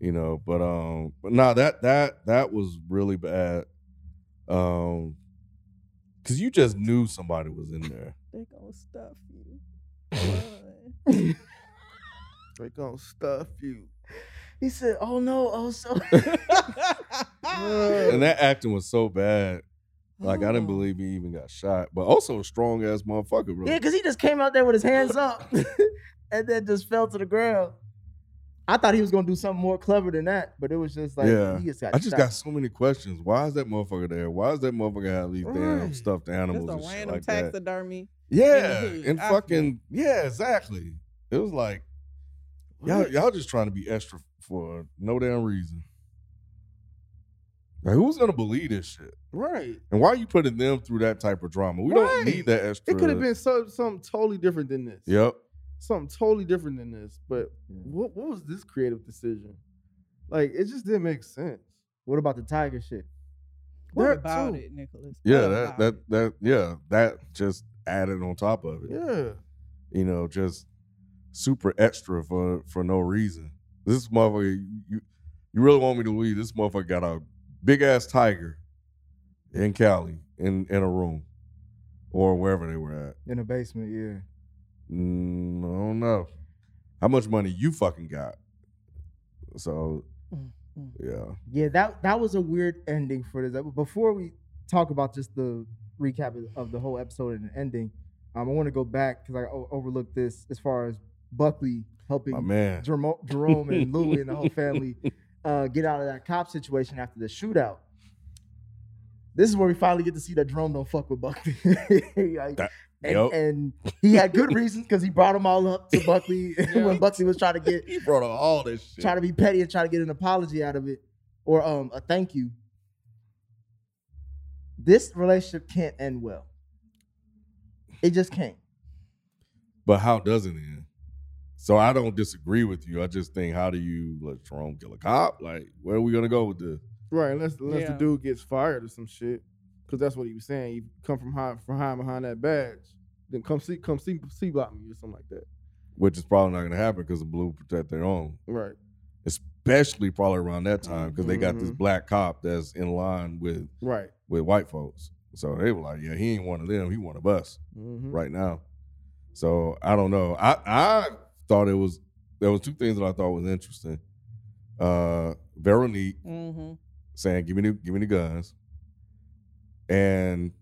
Yeah. you know but um but nah that that that was really bad um because you just knew somebody was in there [laughs] They gonna stuff you. They gonna stuff you. He said, "Oh no, oh so." [laughs] and that acting was so bad like i didn't Oh. believe he even got shot but also a strong ass motherfucker bro yeah, because he just came out there with his hands up [laughs] and then just fell to the ground. I thought he was gonna do something more clever than that, but it was just like yeah he just got i just shot. got so many questions why is that motherfucker there why is that motherfucker have these damn Right. stuffed animals Just a and shit random like that taxidermy. yeah hood. and I fucking yeah exactly it was like Y'all, y'all just trying to be extra for no damn reason. Like, who's gonna believe this shit? Right. And why are you putting them through that type of drama? We don't Right. need that extra. It could have been so, something totally different than this. Yep. Something totally different than this. But what what was this creative decision? Like it just didn't make sense. What about the tiger shit? What That about too. it, Nicholas? Yeah, What that about that it? that yeah, that just added on top of it. Yeah. You know, just super extra for for no reason. This motherfucker, you you really want me to believe this motherfucker got a big ass tiger in Cali in in a room or wherever they were at. In the basement, yeah. Mm, I don't know how much money you fucking got. So, yeah. Yeah, that that was a weird ending for this. ep- Before we talk about just the recap of- of the whole episode and the ending, um, I want to go back because I o- overlooked this as far as Buckley helping My man. Jerome, Jerome and Louie and the whole family [laughs] uh, get out of that cop situation after the shootout. This is where we finally get to see that Jerome don't fuck with Buckley. [laughs] Like, That- and, Yup. and he had good [laughs] reasons because he brought them all up to Buckley [laughs] when Buckley was trying to get He brought up all this shit. try to be petty and try to get an apology out of it or um a thank you. This relationship can't end well. It just can't. But how does it end? So I don't disagree with you. I just think, how do you let Jerome kill a cop? Like, where are we gonna go with this? Right, unless unless the dude gets fired or some shit, because that's what he was saying. You come from high, from high behind that badge, then come see come see see block me or something like that. Which is probably not gonna happen because the blue protect their own. Right. Especially probably around that time because they got this Mhm. black cop that's in line with Right. with white folks. So they were like, yeah, he ain't one of them. He one of us Mhm. right now. So I don't know. I I thought it was there was two things that I thought was interesting. Uh, Veronique Mm-hmm. saying, "Give me the give me the guns," and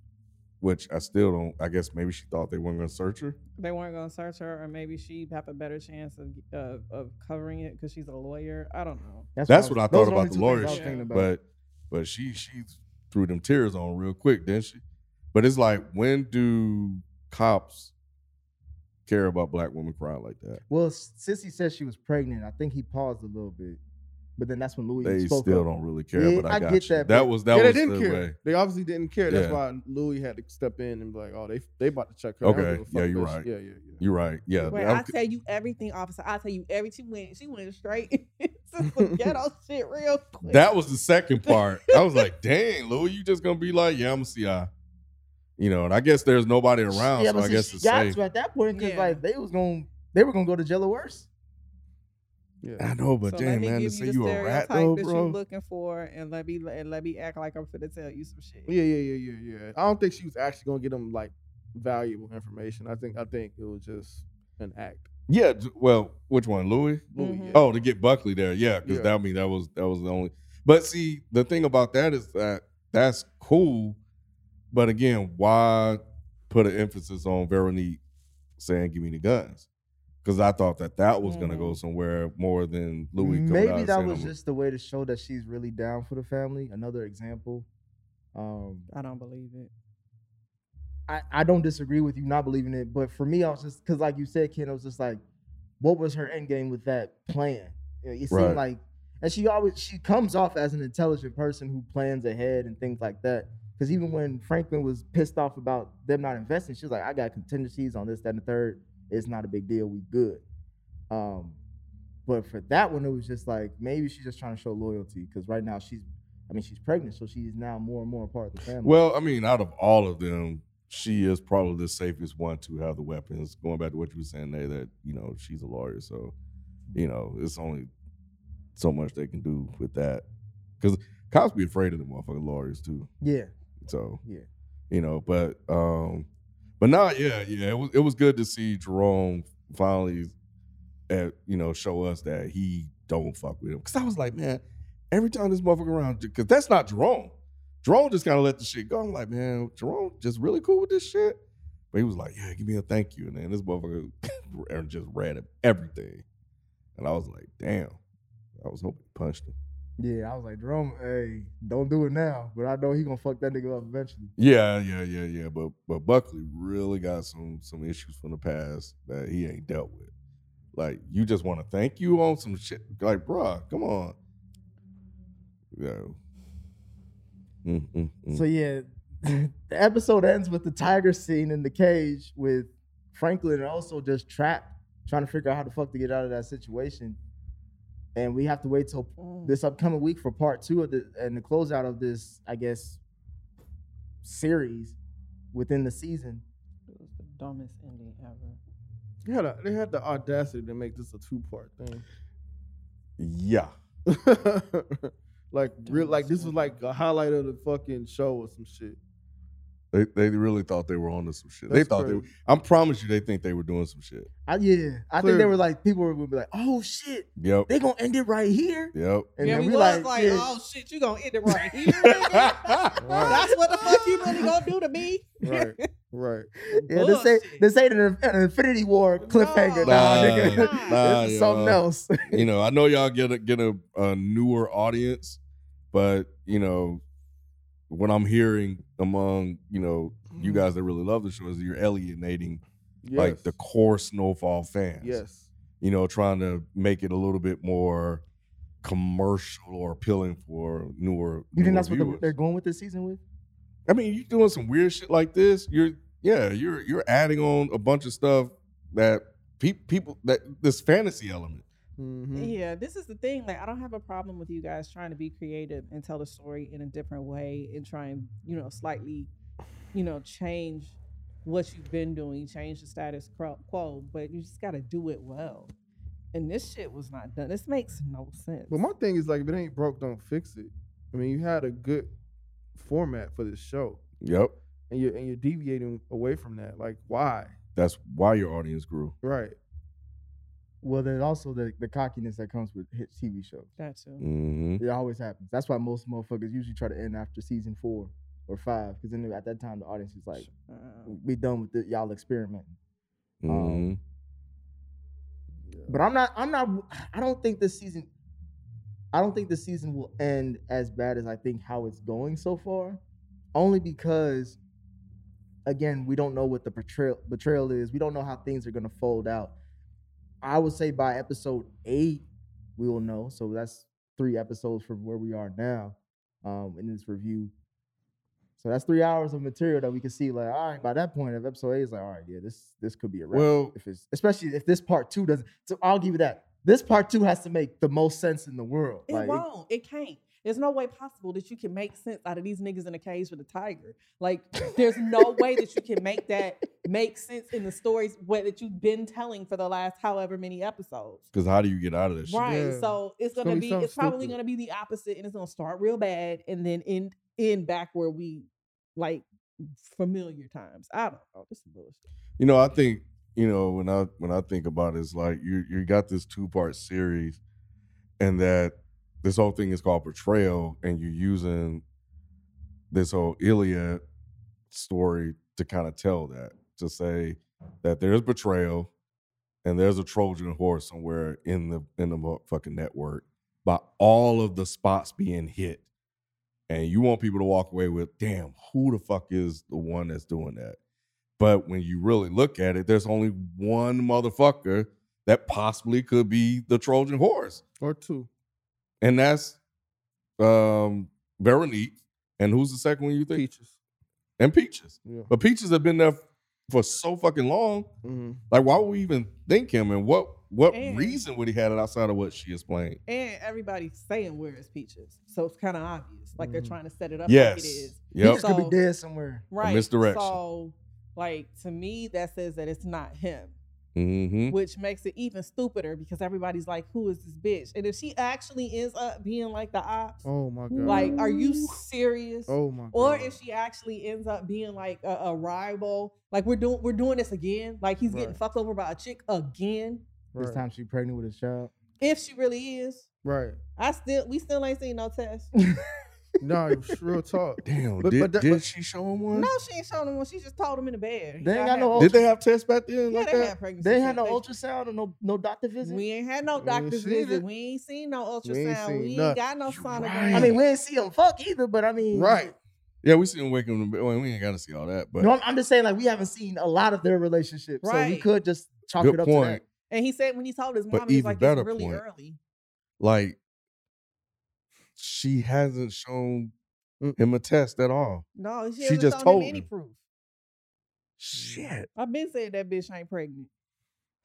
which I still don't. I guess maybe she thought they weren't going to search her. They weren't gonna search her, or maybe she'd have a better chance of uh, of covering it because she's a lawyer. I don't know. That's, what I those thought about the lawyer things I was shit. thinking about. But but she she threw them tears on real quick, didn't she? But it's like, when do cops care about black women crying like that? Well, S- Cissy said she was pregnant. I think he paused a little bit. But then that's when Louis They spoke still up. don't really care. Yeah, but I, I got get you. that, That was that yeah, was they didn't the care. way. They obviously didn't care. That's Yeah. why Louis had to step in and be like, "Oh, they they about to check her." Okay, yeah, you're that right. Yeah, yeah, yeah. You're right. Yeah, Wait, I'm- tell you everything, officer. I tell you everything. She went, she went straight [laughs] to [laughs] ghetto shit real quick. That was the second [laughs] part. I was like, dang, Louis, you just gonna be like, yeah, I'm a CI. You know, and I guess there's nobody around, yeah, so but I see, guess she it's got safe. to at that point because Yeah. like they was going they were gonna go to jail or worse. Yeah. I know, but so let damn, me man, to say you you the a rat stereotype though, that bro. you looking for, and let me and let me act like I'm finna tell you some shit. Yeah, yeah, yeah, yeah, yeah. I don't think she was actually gonna get them like valuable information. I think I think it was just an act. Yeah, well, which one, Louis? Louis, Mhm. yeah. Oh, to get Buckley there, yeah, because Yeah. that I mean that was that was the only. But see, the thing about that is that that's cool, but again, why put an emphasis on Veronique saying, "Give me the guns"? Because I thought that that was gonna go somewhere more than Louis. coming out Maybe that was "I'm just the way to show that she's really down for the family. Another example. Um, I don't believe it. I, I don't disagree with you not believing it, but for me, I was just because, like you said, Ken, I was just like, what was her end game with that plan? It, it seemed Right. like, and she always she comes off as an intelligent person who plans ahead and things like that. Because even when Franklin was pissed off about them not investing, she was like, I got contingencies on this, that, and the third. It's not a big deal. We good. Um, but for that one, it was just like maybe she's just trying to show loyalty because right now she's, I mean, she's pregnant, so she's now more and more a part of the family. Well, I mean, out of all of them, she is probably the safest one to have the weapons. Going back to what you were saying there, that you know she's a lawyer, so you know it's only so much they can do with that. Because cops be afraid of the motherfucking lawyers too. yeah, So yeah. you know, but um, but nah, yeah, yeah, it was it was good to see Jerome finally, at you know, show us that he don't fuck with him. Because I was like, man, every time this motherfucker around, because that's not Jerome. Jerome just kind of let the shit go. I'm like, man, Jerome just really cool with this shit. But he was like, yeah, give me a thank you, and then this motherfucker [laughs] just read everything, and I was like, damn. I was hoping he punched him. Yeah, I was like, Jerome, hey, don't do it now. But I know he gonna fuck that nigga up eventually. Yeah, yeah, yeah, yeah. But but Buckley really got some some issues from the past that he ain't dealt with. Like you just want to thank you on some shit. Like, bruh, come on. Yeah. Mm, mm, mm. So yeah, [laughs] the episode ends with the tiger scene in the cage with Franklin and also just trapped, trying to figure out how the fuck to get out of that situation. And we have to wait till mm. this upcoming week for part two of the and the closeout of this, I guess, series within the season. It was the dumbest ending ever. They had, a, they had the audacity to make this a two part thing. yeah. [laughs] Like real, like this was like a highlight of the fucking show or some shit. They they really thought they were onto some shit. they That's thought they. Were, crazy. I promise you, they think they were doing some shit. I, yeah, I think they were like people would be like, "Oh shit, Yep. they gonna end it right here." Yep. And yeah, then we we was like, like, yeah, oh shit, you gonna end it right [laughs] here? nigga? That's what the fuck you really gonna do to me? Right, right. [laughs] yeah, this ain't this ain't an, an Infinity War cliffhanger, No. nah, Nah, [laughs] nigga. nah, this is something y'all. else. you know, I know y'all get a get a, a newer audience, but you know, what I'm hearing among you know you mm-hmm. guys that really love the show is you're alienating like the core Snowfall fans. yes. you know, trying to make it a little bit more commercial or appealing for newer. You think newer that's what they're going with this season with? I mean, you're doing some weird shit like this. You're yeah, you're you're adding on a bunch of stuff that pe- people that this fantasy element. Mhm. Yeah, this is the thing. Like, I don't have a problem with you guys trying to be creative and tell the story in a different way and try and, you know, slightly, you know, change what you've been doing, change the status quo- quo, but you just got to do it well. And this shit was not done. This makes no sense. But my thing is like, if it ain't broke, don't fix it. I mean, you had a good format for this show, Yep, and you're and you're deviating away from that. Like, why? that's why your audience grew. Right. Well, there's also the, the cockiness that comes with hit TV shows. that too. hmm It always happens. That's why most motherfuckers usually try to end after season four or five, because then at that time the audience is like, Uh, "We done with the, y'all experimenting." hmm Um, But I'm not. I'm not. I don't think this season. I don't think the season will end as bad as I think how it's going so far. Only because, again, we don't know what the betrayal betrayal is. We don't know how things are gonna fold out. I would say by episode eight, we will know. So that's three episodes from where we are now, um, in this review. So that's three hours of material that we can see. Like, all right, by that point of episode eight, is like, all right, yeah, this this could be a wrap Well, if it's especially if this part two doesn't. So I'll give you that. This part two has to make the most sense in the world. It Like, won't. It can't. There's no way possible that you can make sense out of these niggas in a cage with a tiger. Like, there's no way that you can make that make sense in the stories what, that you've been telling for the last however many episodes. Because how do you get out of this? shit? Right. Yeah. So it's It's gonna, gonna be be, something it's probably stupid. gonna be the opposite, and it's gonna start real bad and then end end back where we like familiar times. I don't know. This is bullshit. You know, I think you know when I when I think about it, it's like you you got this two part series, and that this whole thing is called betrayal, and you're using this whole Iliad story to kind of tell that to say that there's betrayal, and there's a Trojan horse somewhere in the in the fucking network by all of the spots being hit. And you want people to walk away with, damn, who the fuck is the one that's doing that? But when you really look at it, there's only one motherfucker that possibly could be the Trojan horse. Or two. And that's um Veronique. And who's the second one you think? Peaches. And Peaches. Yeah. But Peaches have been there for so fucking long. Mm-hmm. Like, why would we even think him? And what what And- reason would he have it outside of what she explained? And everybody's saying where is peaches, so it's kind of obvious. Like they're Mhm. trying to set it up Yes. like it is. Yep. Peaches could be dead somewhere. Right. misdirection. So, like to me, that says that it's not him. Mm-hmm. which makes it even stupider because everybody's like, "Who is this bitch?" And if she actually ends up being like the ops, Oh my god. like, are you serious? Oh my god. Or if she actually ends up being like a, a rival, like we're doing we're doing this again, like he's getting fucked over by a chick again. right. This time she pregnant with a child. If she really is, Right. I still we still ain't seen no test. [laughs] No, it's real talk. Damn, But- did, but that- did but- she show him one? no, she ain't showing him one. She just told him in the bed. They ain't got no had- Did they have tests back then Yeah, like they that? had pregnancy. They ain't had no tests. ultrasound or no no doctor visit. We ain't had no We ain't doctor's seen visit. it. We ain't seen no We ain't ultrasound. seen We ain't nothing. got no You sonogram. right. I mean, we ain't see them fuck either, but I mean, Right. Yeah, we seen him wake him. in the bed. Well, we ain't got to see all that, but No, I'm, I'm just saying, like, we haven't seen a lot of their relationship, so we Right. could just chalk good it up point. to that. And he said when he told his But mom, he was even like, better "It's really point. early." Like, she hasn't shown Mm. him a test at all. No, she, She hasn't just shown told him any him. proof. Shit. I've been saying that bitch ain't pregnant.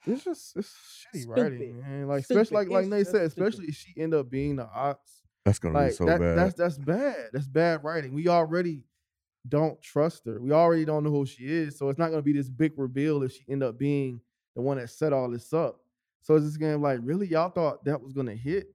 It's just it's shitty Stupid. writing, man. Like Stupid. especially like like It's Nate just said, stupid. especially if she end up being the ops. That's gonna Like be so that, bad. that's that's bad. That's bad writing. We already don't trust her. We already don't know who she is. So it's not gonna be this big reveal if she end up being the one that set all this up. So it's this game like, really, y'all thought that was gonna hit?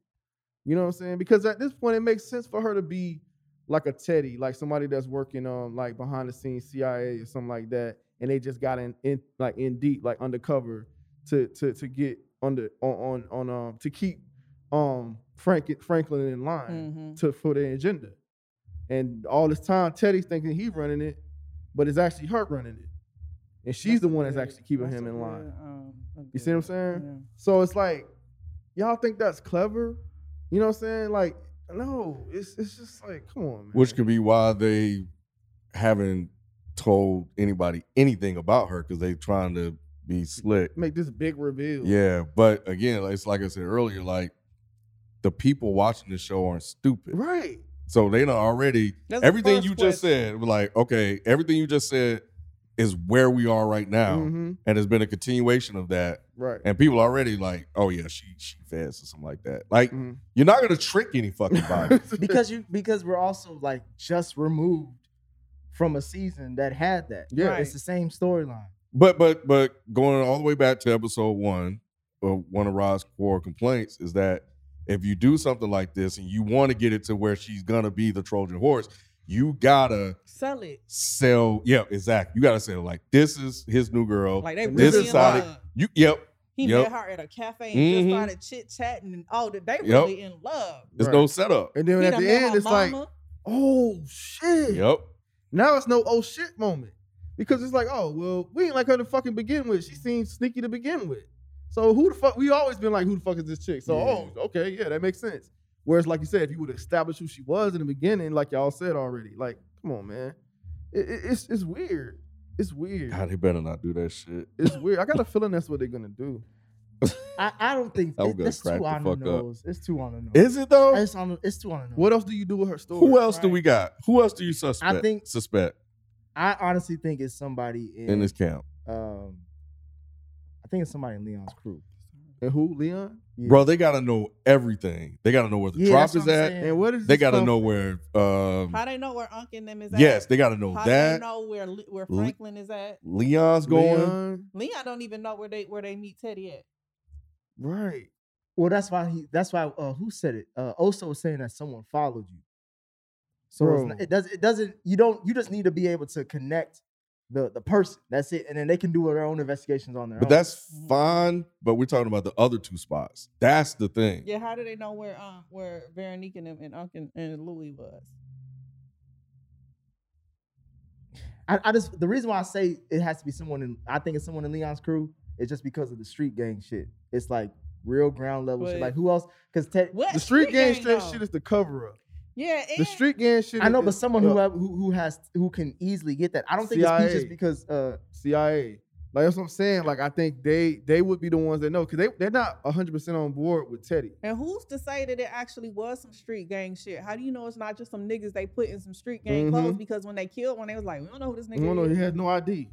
You know what I'm saying? Because at this point, it makes sense for her to be like a Teddy, like somebody that's working on like behind the scenes CIA or something like that, and they just got in, in like in deep, like undercover to to to get under on on, on um to keep um Frank Franklin in line Mhm. to for their agenda. And all this time, Teddy's thinking he's running it, but it's actually her running it, and she's the one that's actually keeping That's him in line. good, um, You see what I'm saying? yeah. So it's like, y'all think that's clever? You know what I'm saying? Like, no, it's it's just like, come on, man. Which could be why they haven't told anybody anything about her because they trying to be slick. make this big reveal. Yeah, but again, it's like I said earlier, like the people watching the show aren't stupid. Right. So they know already That's everything first you just said. Like, okay, everything you just said is where we are right now, Mhm. and it's been a continuation of that. Right. And people already like, oh yeah, she she fast or something like that. Like, Mhm. you're not gonna trick any fucking body. [laughs] because you because we're also like just removed from a season that had that. Yeah. Right. it's the same storyline. But but but going all the way back to episode one, uh, one of Rod's core complaints is that if you do something like this and you want to get it to where she's gonna be the Trojan horse, you gotta Sell it. sell. Yeah, exactly. You gotta sell like this is his new girl. Like they this really is in love. you. Yep. He Yep. met her at a cafe and Mhm. just started chit chatting and all that. They Yep. really in love. There's Right. no setup. And then He at the end, her it's like, oh shit. Yep. Now it's no oh shit moment. Because it's like, oh, well, we ain't like her to fucking begin with. She seems sneaky to begin with. So who the fuck? We always been like, who the fuck is this chick? So, oh, okay, yeah, that makes sense. Whereas, like you said, if you would establish who she was in the beginning, like y'all said already, like, come on, man, it, it- it's it's weird. It's weird. God, they better not do that shit. It's weird. I got a [laughs] feeling that's what they're gonna do. I, I don't think I'm it, gonna it's crack too the on the fuck up. nose. It's too on the nose. Is it though? It's on. It's too on the nose. What else do you do with her story? Who else do Right. we got? Who else do you suspect? I think- suspect I honestly think it's somebody in, in this camp, Um, I think it's somebody in Leon's crew. And who? Leon? Yeah. bro. They gotta know everything. They gotta know where the Yeah, drop is at. saying. And what is They gotta come know from? where. Um, How they know where Unc and them is at? yes, they gotta know How that. they know where Le- where Le- Franklin is at? Leon's going. Leon? Leon don't even know where they where they meet Teddy at. Right. Well, that's why he. That's why. Uh, who said it? Uh, Oso was saying that someone followed you. So it's Bro. not, it does. It doesn't. You don't. You just need to be able to connect the the person. That's it, and then they can do their own investigations on their But own. that's Mhm. fine. But we're talking about the other two spots. That's the thing. Yeah, how do they know where um where Veronique and them and Unc and, and Louis was? I, I just the reason why I say it has to be someone in. I think it's someone in Leon's crew. Is just because of the street gang shit. It's like real ground level shit. Like who else? Because Ted. What The street gang shit, though? shit is the cover up. Yeah, The street gang shit. I know, is- but someone who, uh, have, who who has who can easily get that. I don't think it's CIA. just because. uh CIA. Like that's what I'm saying. Like I think they they would be the ones that know because they they're not 100 percent on board with Teddy. And who's to say that it actually was some street gang shit? How do you know it's not just some niggas they put in some street gang clothes? Mhm. Because when they killed one, they was like, we don't know who this nigga is. No, no, is. he has no ID.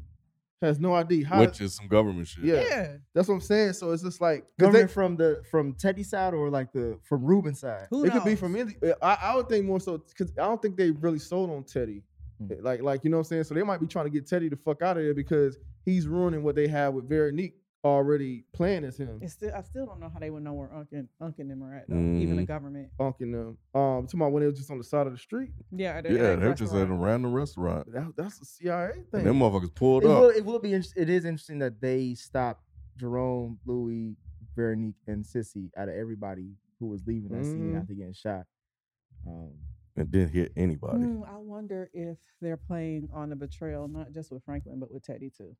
Has no ID. How, Which is some government shit. yeah, yeah. that's what I'm saying. So it's just like Government they, from the from Teddy's side or like the from Ruben's side. Who it could be from any. I, I would think more so because I don't think they really sold on Teddy. Hmm. Like like you know what I'm saying. So they might be trying to get Teddy the fuck out of there because he's ruining what they have with Veronique already playing as him. It's still, I still don't know how they would know where Unc and, Unc and them are at, though, even the Mhm. government. Funking them. Um, talking about when they was just on the side of the street. Yeah, at a- Yeah, they were just at a random restaurant. That, that's a CIA And thing. them motherfuckers pulled It up. will, it will be. It is interesting that they stopped Jerome, Louis, Veronique, and Cissy out of everybody who was leaving that scene Mhm. after getting shot. Um, and didn't hit anybody. Hmm, I wonder if they're playing on the betrayal, not just with Franklin, but with Teddy too.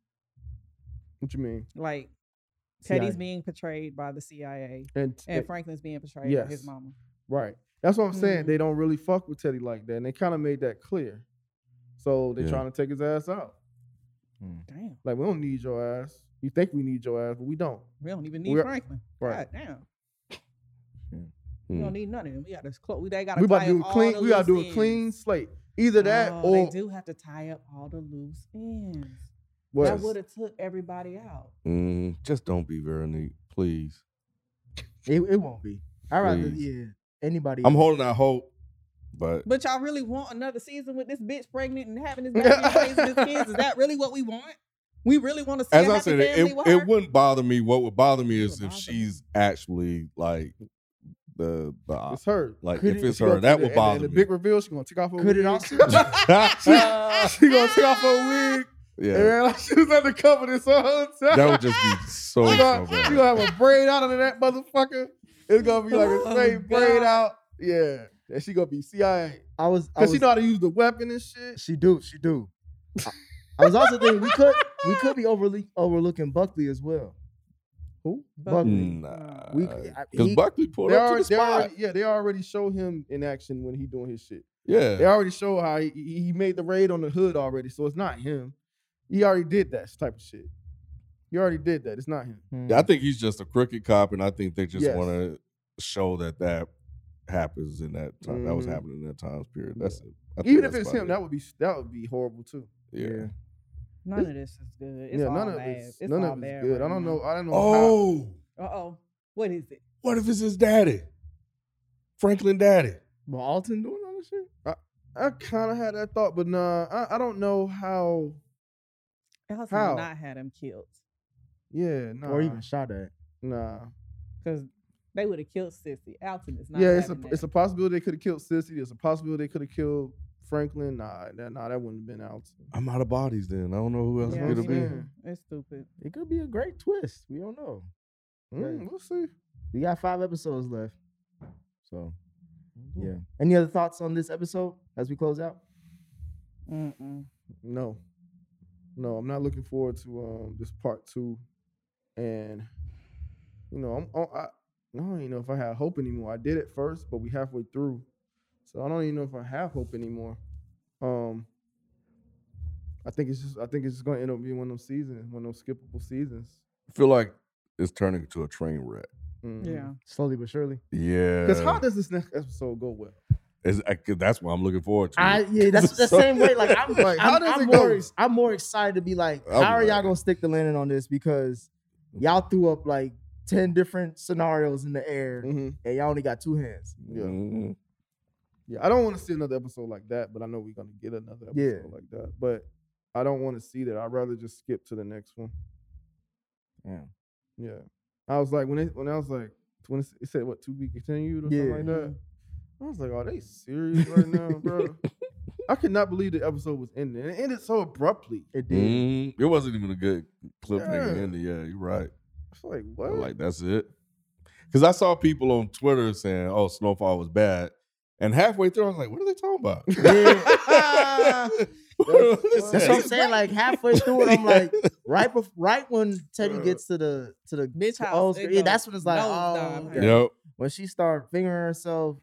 what you mean? Like Teddy's CIA. being portrayed by the CIA, And, and and- Franklin's being portrayed by his mama. right. That's what I'm saying. Mhm. They don't really fuck with Teddy like that, and they kind of made that clear. So they're Yeah. trying to take his ass out. Damn, Like we don't need your ass. You think we need your ass, but we don't. we don't even need We're- Franklin. right. God damn, we Hmm. don't need none of them. We got to close. They got to We about to do a clean. We got to do a clean slate. Either that Oh, or they do have to tie up all the loose ends. What? That would have took everybody out. Mm, just don't be Veronique, please. it, it won't be. I rather Please. yeah. Anybody. I'm holding out hope, but But y'all really want another season with this bitch pregnant and having this baby and raising his kids? Is that really what we want? We really want to see as a I happy said, it, family it, with her? it wouldn't bother me. What would bother me is would if bother me. she's actually like the the It's her. like Could if it- it's She gonna her, that take would the- bother and, and me. the big reveal. She gonna take off her Could it wig. also? [laughs] she, she gonna take off her [laughs] wig. Yeah, And like [laughs] she was undercover this whole time. that would just be so She so gonna, bad. she gonna have a braid out of that motherfucker. It's gonna be like a Oh, straight braid God. out. Yeah. And she gonna be CIA. I was. Cause she know how to use the weapon and shit. She do. She do. I, I was also thinking we could we could be overly overlooking Buckley as well. Who? Buckley. Nah, because Buckley pulled They up to already, the spot. already, yeah, they already show him in action when he doing his shit. Yeah. They already show how he, he he made the raid on the hood already, so it's not him. He already did that type of shit. He already did that. It's not him. Hmm. I think he's just a crooked cop, and I think they just Yes. want to show that that happens in that time. That was Mhm. happening in that time period. That's it. I think Even if that's it's about him, it. that would be that would be horrible too. yeah. None of this is good. It's yeah, all none of bad. it's it's none all of it's bad good. I don't now. know. I don't know. Oh, Uh oh. What is it? what if it's his daddy, Franklin Daddy? But Alton doing all this shit. How, I kind of had that thought, but nah, I, I don't know how. Alton How? would not had him killed Yeah, nah, Or even shot at. nah. because they would have killed Cissy. Alton is not. Yeah, it's a having it's a possibility they could have killed Cissy. There's a possibility they could have killed Franklin. Nah, that nah, that wouldn't have been out. I'm out of bodies. Then I don't know who else Yeah, it'll I'm be. It's stupid. It could be a great twist. We don't know. Mm, we'll see. We got five episodes left. So Mm-hmm. yeah. Any other thoughts on this episode as we close out? Mm-mm. No, no, I'm not looking forward to um this part two, and you know I'm I, I don't even know if I have hope anymore. I did it first, but we halfway through, so I don't even know if I have hope anymore. Um, I think it's just I think it's just gonna end up being one of those seasons, one of those skippable seasons. I feel like it's turning into a train wreck. Mhm. Yeah. Slowly but surely. Yeah, Because how does this next episode go well? Is- I- that's what I'm looking forward to. I yeah, that's [laughs] the So- same way. Like I'm, [laughs] Like, how I'm, does I'm it more, ex- I'm more excited to be like, I'm how are y'all gonna stick the landing on this? Because y'all threw up like ten different scenarios in the air, Mm-hmm. and y'all only got two hands. Yeah. Mhm. Yeah, I don't want to see another episode like that, but I know we're gonna get another episode Yeah. like that. But I don't want to see that. I'd rather just skip to the next one. Yeah. Yeah. I was like when it when I was like when it it said what to be continued or something like that. I was like, are they serious right now, bro? I could not believe the episode was ending. And it ended so abruptly. It did. Mhm. It wasn't even a good cliffhanger Yeah. ending. Yeah, you're right. I was like, I'm what? Like that's it. Because I saw people on Twitter saying, "Oh, Snowfall was bad," and halfway through, I was like, "What are they talking about?" [laughs] What are they [laughs] That's what I'm saying? saying. Like halfway through it, I'm like, [laughs] right, bef- right when Teddy gets to the to the Bitch house, yeah, that's when it's like, oh, nosedive, okay. Yep. when she start fingering herself.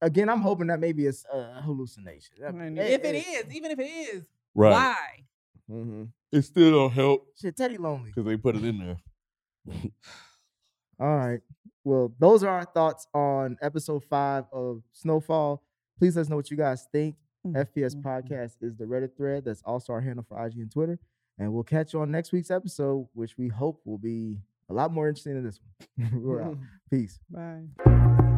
Again, I'm hoping that maybe it's a hallucination. That- And eh, if it eh, is, even if it is, Right. why? mm-hmm. It still don't help shit, Teddy lonely. because they put it in there. All right. Well, those are our thoughts on episode five of Snowfall. Please let us know what you guys think. FPS Podcast is the Reddit thread. That's also our handle for IG and Twitter. And we'll catch you on next week's episode, which we hope will be a lot more interesting than this one. [laughs] We're out. [laughs] Peace. Bye.